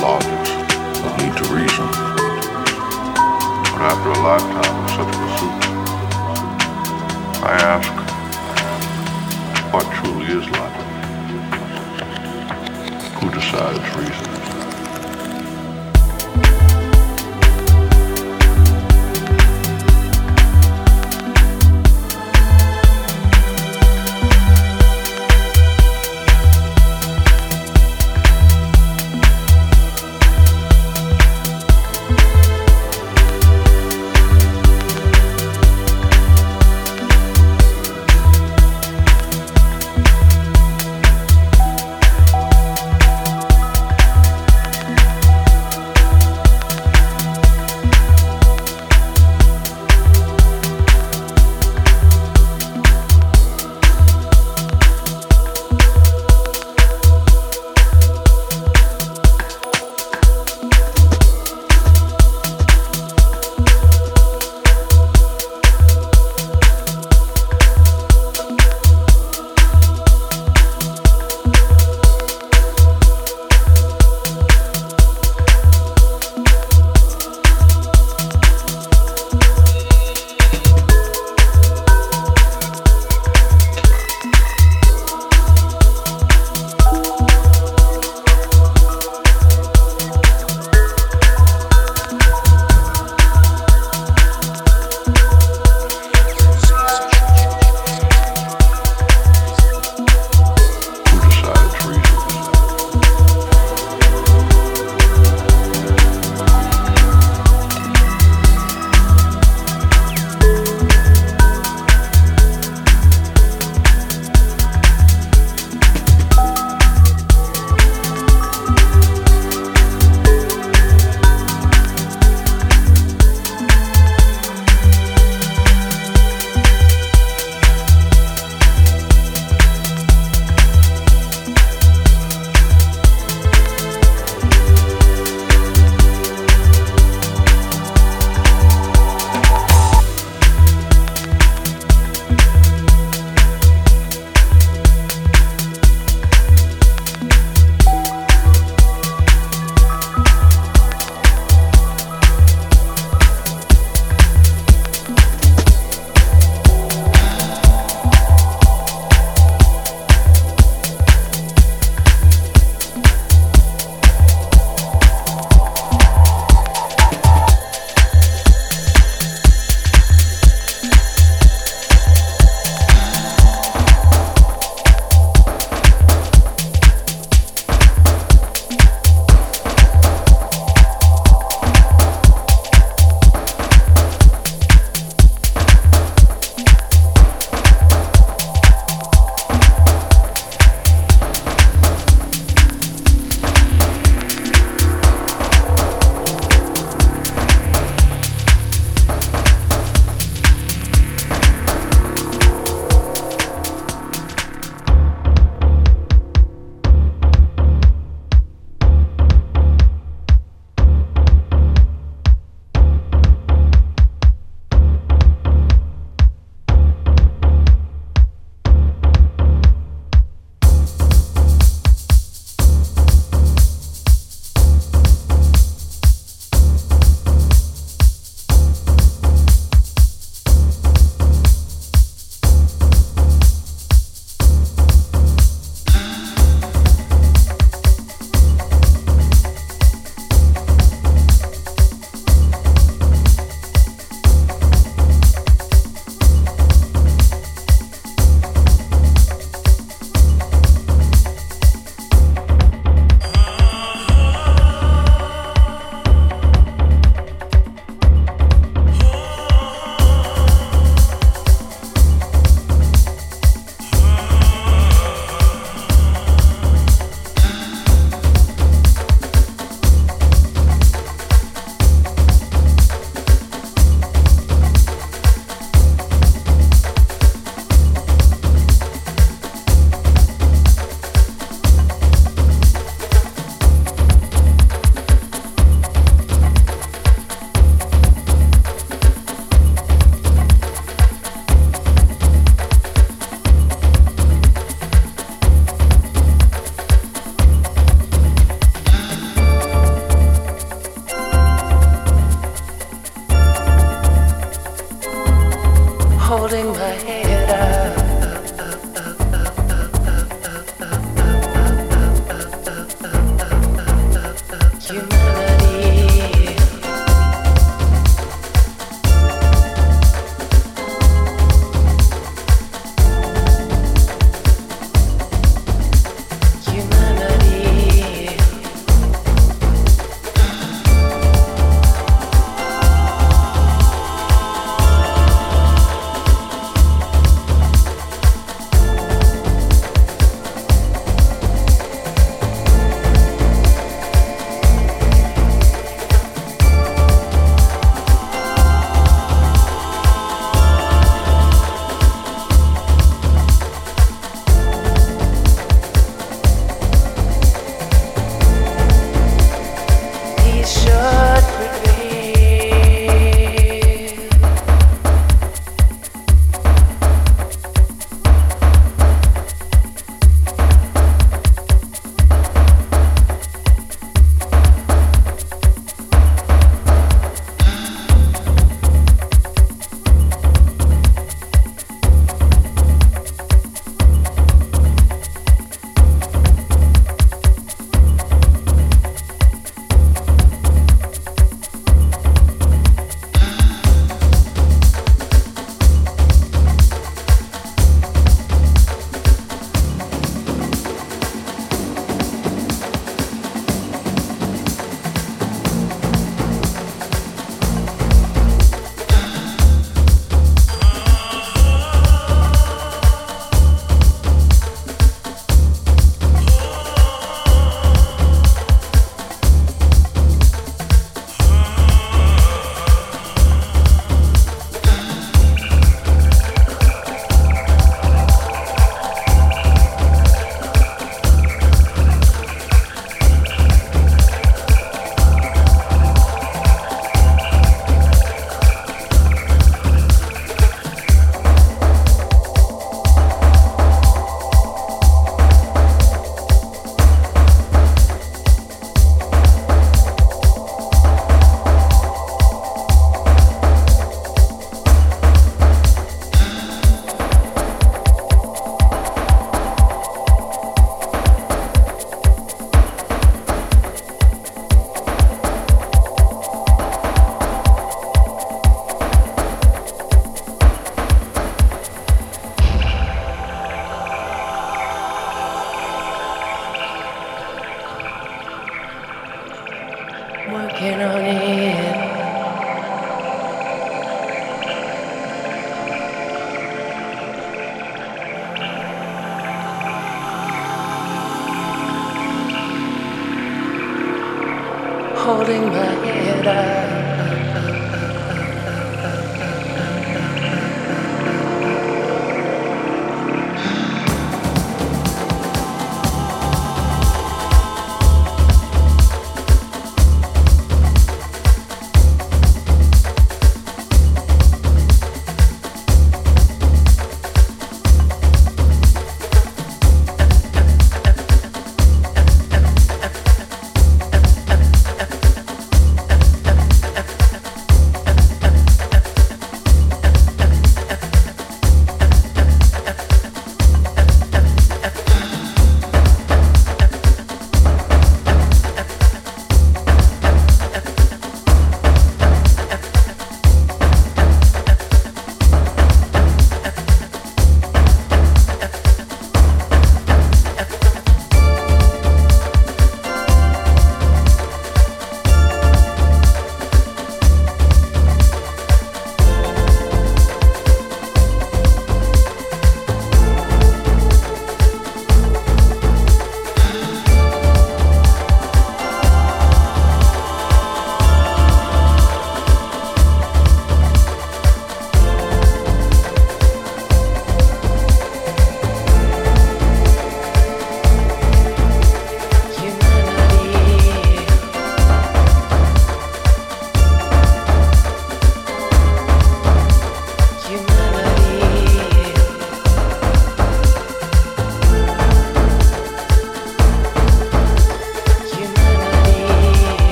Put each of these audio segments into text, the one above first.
logics that lead to reason. But after a lifetime of such pursuits, I ask, what truly is life? Who decides reason?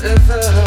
forever.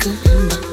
Manangaka limba